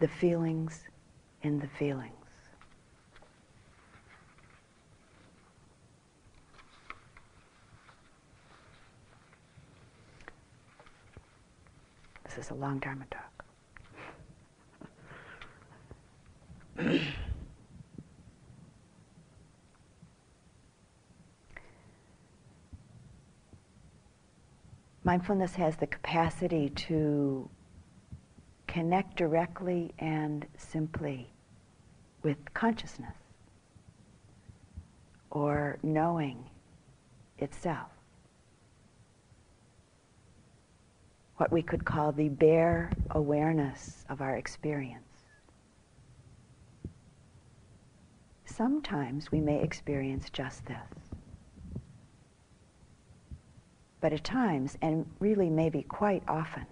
the feelings in the feelings. This is a long Dharma talk. Mindfulness has the capacity to connect directly and simply with consciousness or knowing itself. What we could call the bare awareness of our experience. Sometimes we may experience just this. But at times, and really maybe quite often,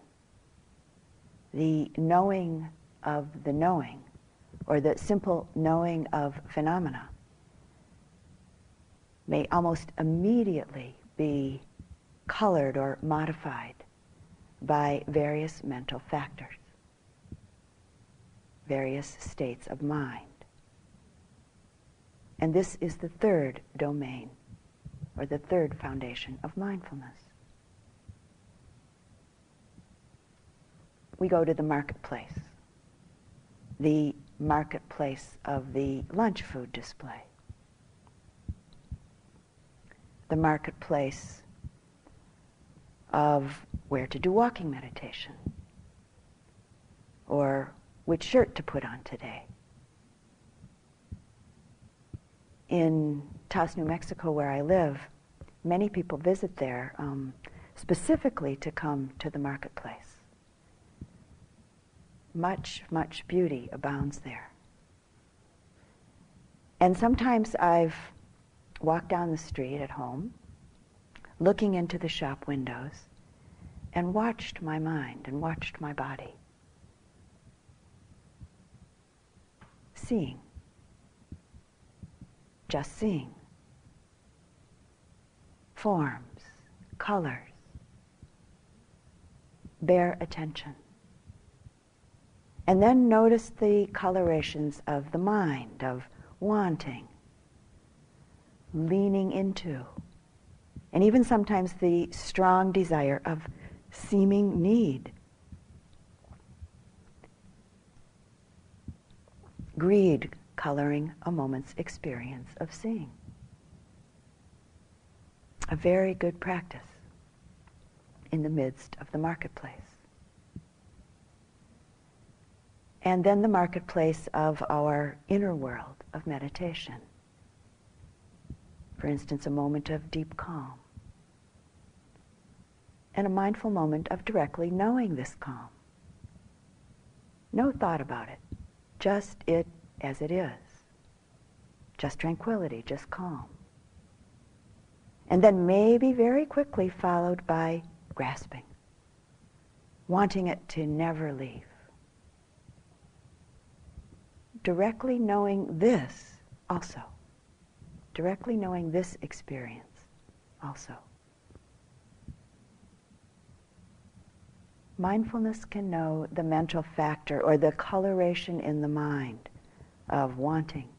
the knowing of the knowing, or the simple knowing of phenomena, may almost immediately be colored or modified by various mental factors, various states of mind. And this is the third domain, or the third foundation of mindfulness. we go to the marketplace, the marketplace of the lunch food display, the marketplace of where to do walking meditation, or which shirt to put on today. In Taos, New Mexico, where I live, many people visit there um, specifically to come to the marketplace much, much beauty abounds there. And sometimes I've walked down the street at home looking into the shop windows and watched my mind and watched my body. Seeing. Just seeing. Forms, colors. Bare attention. And then notice the colorations of the mind, of wanting, leaning into, and even sometimes the strong desire of seeming need. Greed coloring a moment's experience of seeing. A very good practice in the midst of the marketplace. And then the marketplace of our inner world of meditation. For instance, a moment of deep calm and a mindful moment of directly knowing this calm. No thought about it, just it as it is. Just tranquility, just calm. And then maybe very quickly followed by grasping, wanting it to never leave. Directly knowing this also. Directly knowing this experience also. mindfulness can know the mental factor or the coloration in the mind of wanting,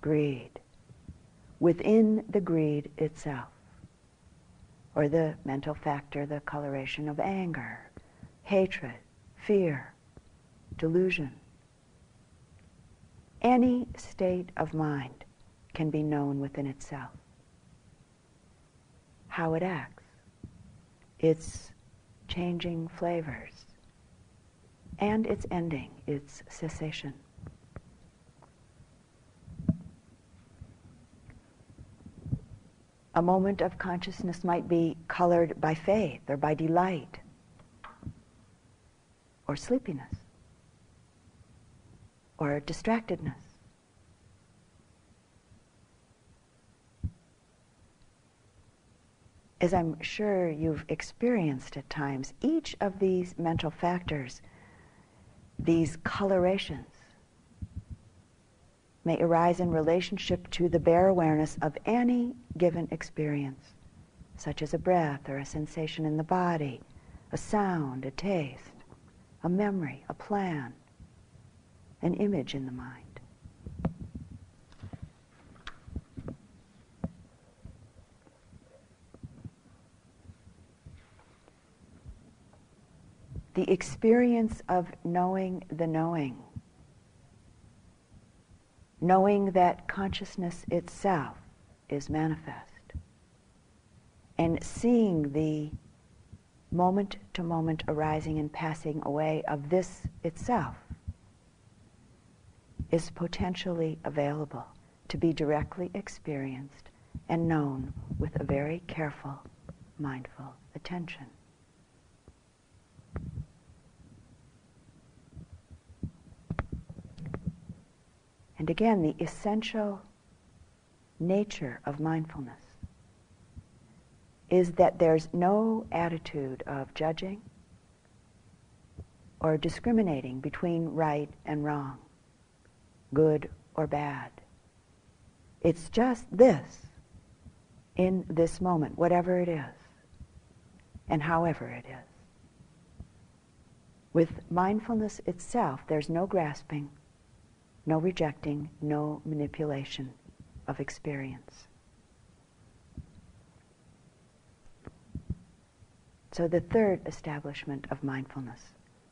greed, within the greed itself, or the mental factor, the coloration of anger, hatred, fear, delusion. Any state of mind can be known within itself. How it acts, its changing flavors, and its ending, its cessation. A moment of consciousness might be colored by faith or by delight or sleepiness or distractedness. As I'm sure you've experienced at times, each of these mental factors, these colorations, may arise in relationship to the bare awareness of any given experience, such as a breath or a sensation in the body, a sound, a taste, a memory, a plan, an image in the mind. The experience of knowing the knowing, knowing that consciousness itself is manifest, and seeing the moment to moment arising and passing away of this itself is potentially available to be directly experienced and known with a very careful, mindful attention. And again, the essential nature of mindfulness is that there's no attitude of judging or discriminating between right and wrong, good or bad. It's just this in this moment, whatever it is, and however it is. With mindfulness itself, there's no grasping, no rejecting, no manipulation of experience. So the third establishment of mindfulness,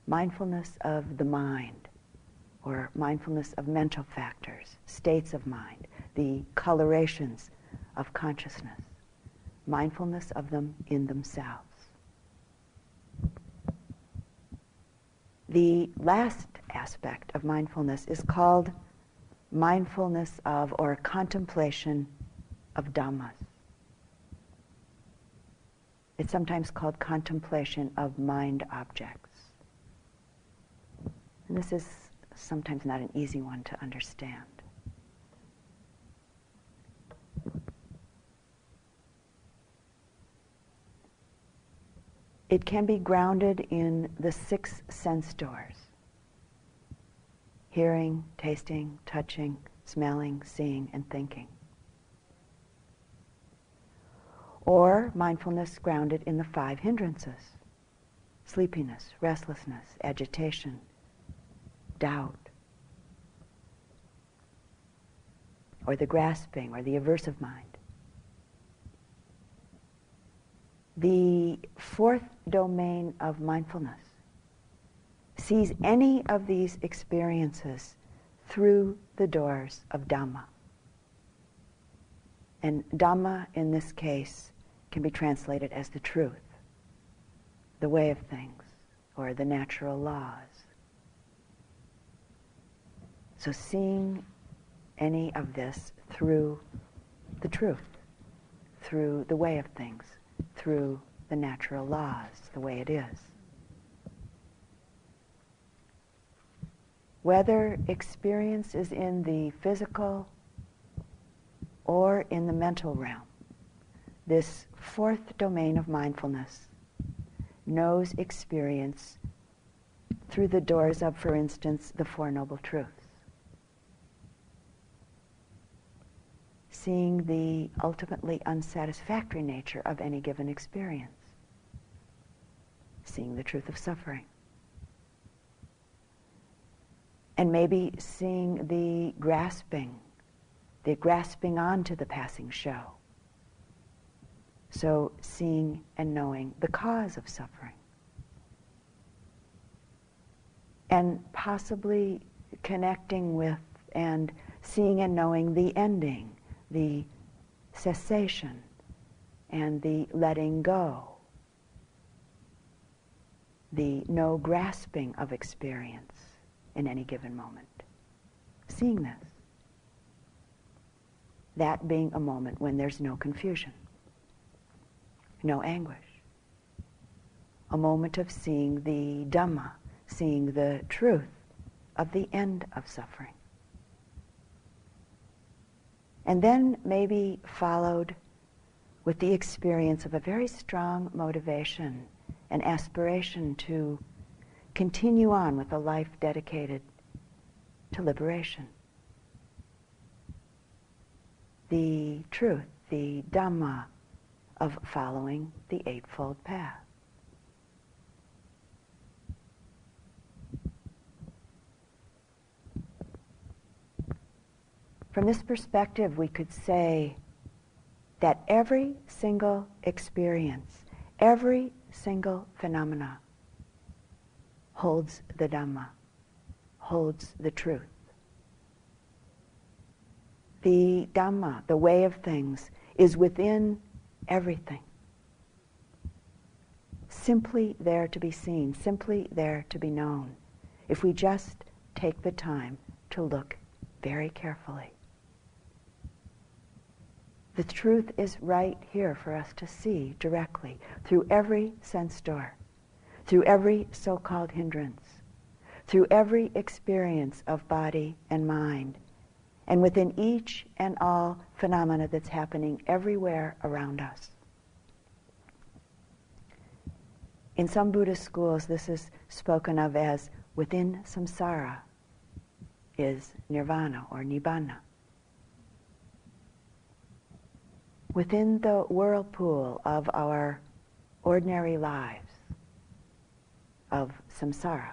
mindfulness of the mind, or mindfulness of mental factors, states of mind, the colorations of consciousness, mindfulness of them in themselves. The last aspect of mindfulness is called mindfulness of or contemplation of Dhammas. It's sometimes called contemplation of mind objects. And this is sometimes not an easy one to understand. It can be grounded in the six sense doors hearing, tasting, touching, smelling, seeing, and thinking. Or mindfulness grounded in the five hindrances sleepiness, restlessness, agitation, doubt, or the grasping or the aversive mind. The fourth domain of mindfulness sees any of these experiences through the doors of Dhamma. And Dhamma, in this case, can be translated as the truth, the way of things, or the natural laws. So seeing any of this through the truth, through the way of things, through the natural laws, the way it is. Whether experience is in the physical or in the mental realm, this fourth domain of mindfulness knows experience through the doors of, for instance, the Four Noble Truths. Seeing the ultimately unsatisfactory nature of any given experience. Seeing the truth of suffering. And maybe seeing the grasping, the grasping onto the passing show so seeing and knowing the cause of suffering. And possibly connecting with and seeing and knowing the ending, the cessation, and the letting go, the no grasping of experience in any given moment. Seeing this. That being a moment when there's no confusion no anguish. A moment of seeing the Dhamma, seeing the truth of the end of suffering. And then maybe followed with the experience of a very strong motivation and aspiration to continue on with a life dedicated to liberation. The truth, the Dhamma, of following the Eightfold Path. From this perspective, we could say that every single experience, every single phenomena holds the Dhamma, holds the truth. The Dhamma, the way of things, is within everything. Simply there to be seen, simply there to be known, if we just take the time to look very carefully. The truth is right here for us to see directly through every sense door, through every so-called hindrance, through every experience of body and mind, and within each and all phenomena that's happening everywhere around us. In some Buddhist schools, this is spoken of as within samsara is nirvana or nibbana. Within the whirlpool of our ordinary lives, of samsara,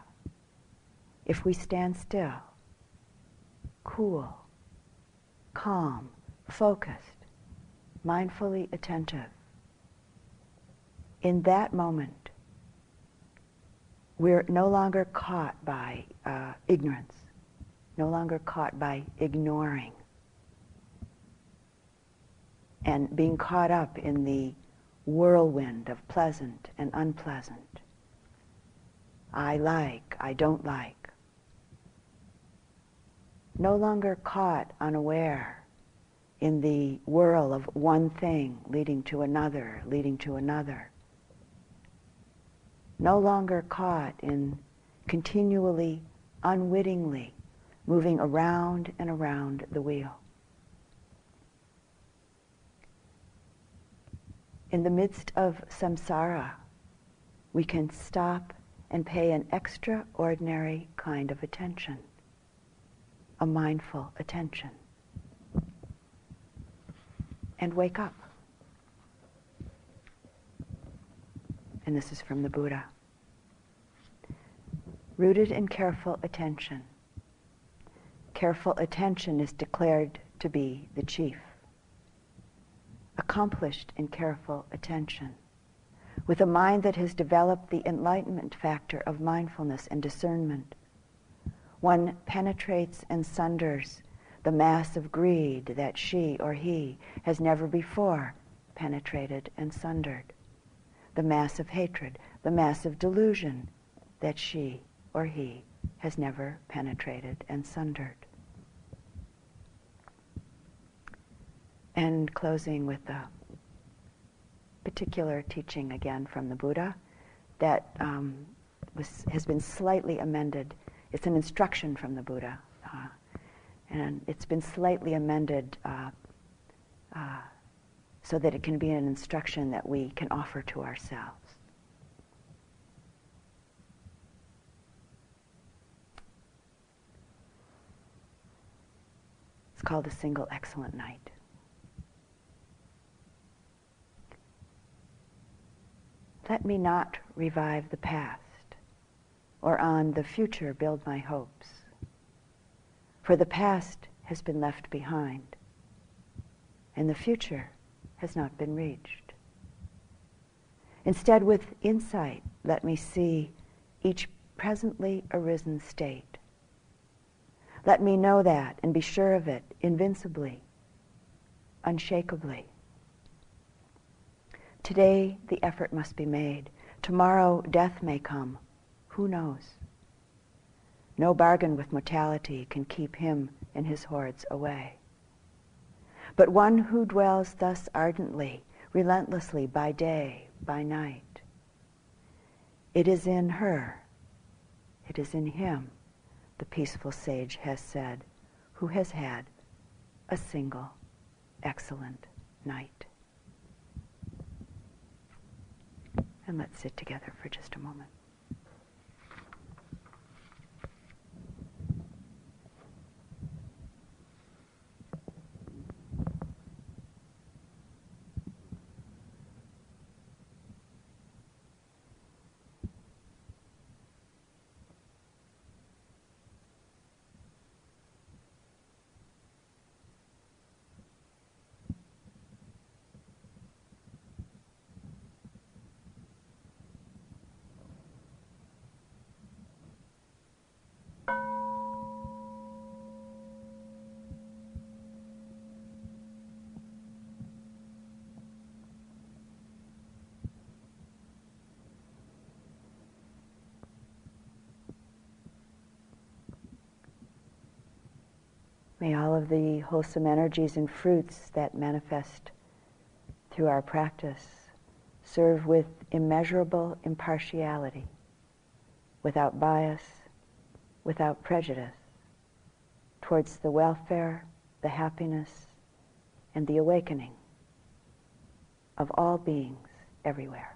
if we stand still, cool, calm, focused, mindfully attentive. In that moment, we're no longer caught by uh, ignorance, no longer caught by ignoring, and being caught up in the whirlwind of pleasant and unpleasant. I like, I don't like no longer caught unaware in the whirl of one thing leading to another, leading to another. No longer caught in continually, unwittingly moving around and around the wheel. In the midst of samsara, we can stop and pay an extraordinary kind of attention, a mindful attention, and wake up. And this is from the Buddha. Rooted in careful attention. Careful attention is declared to be the chief. Accomplished in careful attention with a mind that has developed the enlightenment factor of mindfulness and discernment. One penetrates and sunders the mass of greed that she or he has never before penetrated and sundered, the mass of hatred, the mass of delusion that she or he has never penetrated and sundered. And closing with a particular teaching again from the Buddha that um, was, has been slightly amended. It's an instruction from the Buddha, uh, and it's been slightly amended uh, uh, so that it can be an instruction that we can offer to ourselves. It's called a single excellent night. Let me not revive the past, or on the future build my hopes. For the past has been left behind, and the future has not been reached. Instead, with insight, let me see each presently arisen state. Let me know that and be sure of it invincibly, unshakably. Today, the effort must be made. Tomorrow, death may come. Who knows? No bargain with mortality can keep him and his hordes away. But one who dwells thus ardently, relentlessly, by day, by night, it is in her, it is in him, the peaceful sage has said, who has had a single excellent night. And let's sit together for just a moment. May all of the wholesome energies and fruits that manifest through our practice serve with immeasurable impartiality, without bias, without prejudice, towards the welfare, the happiness, and the awakening of all beings everywhere.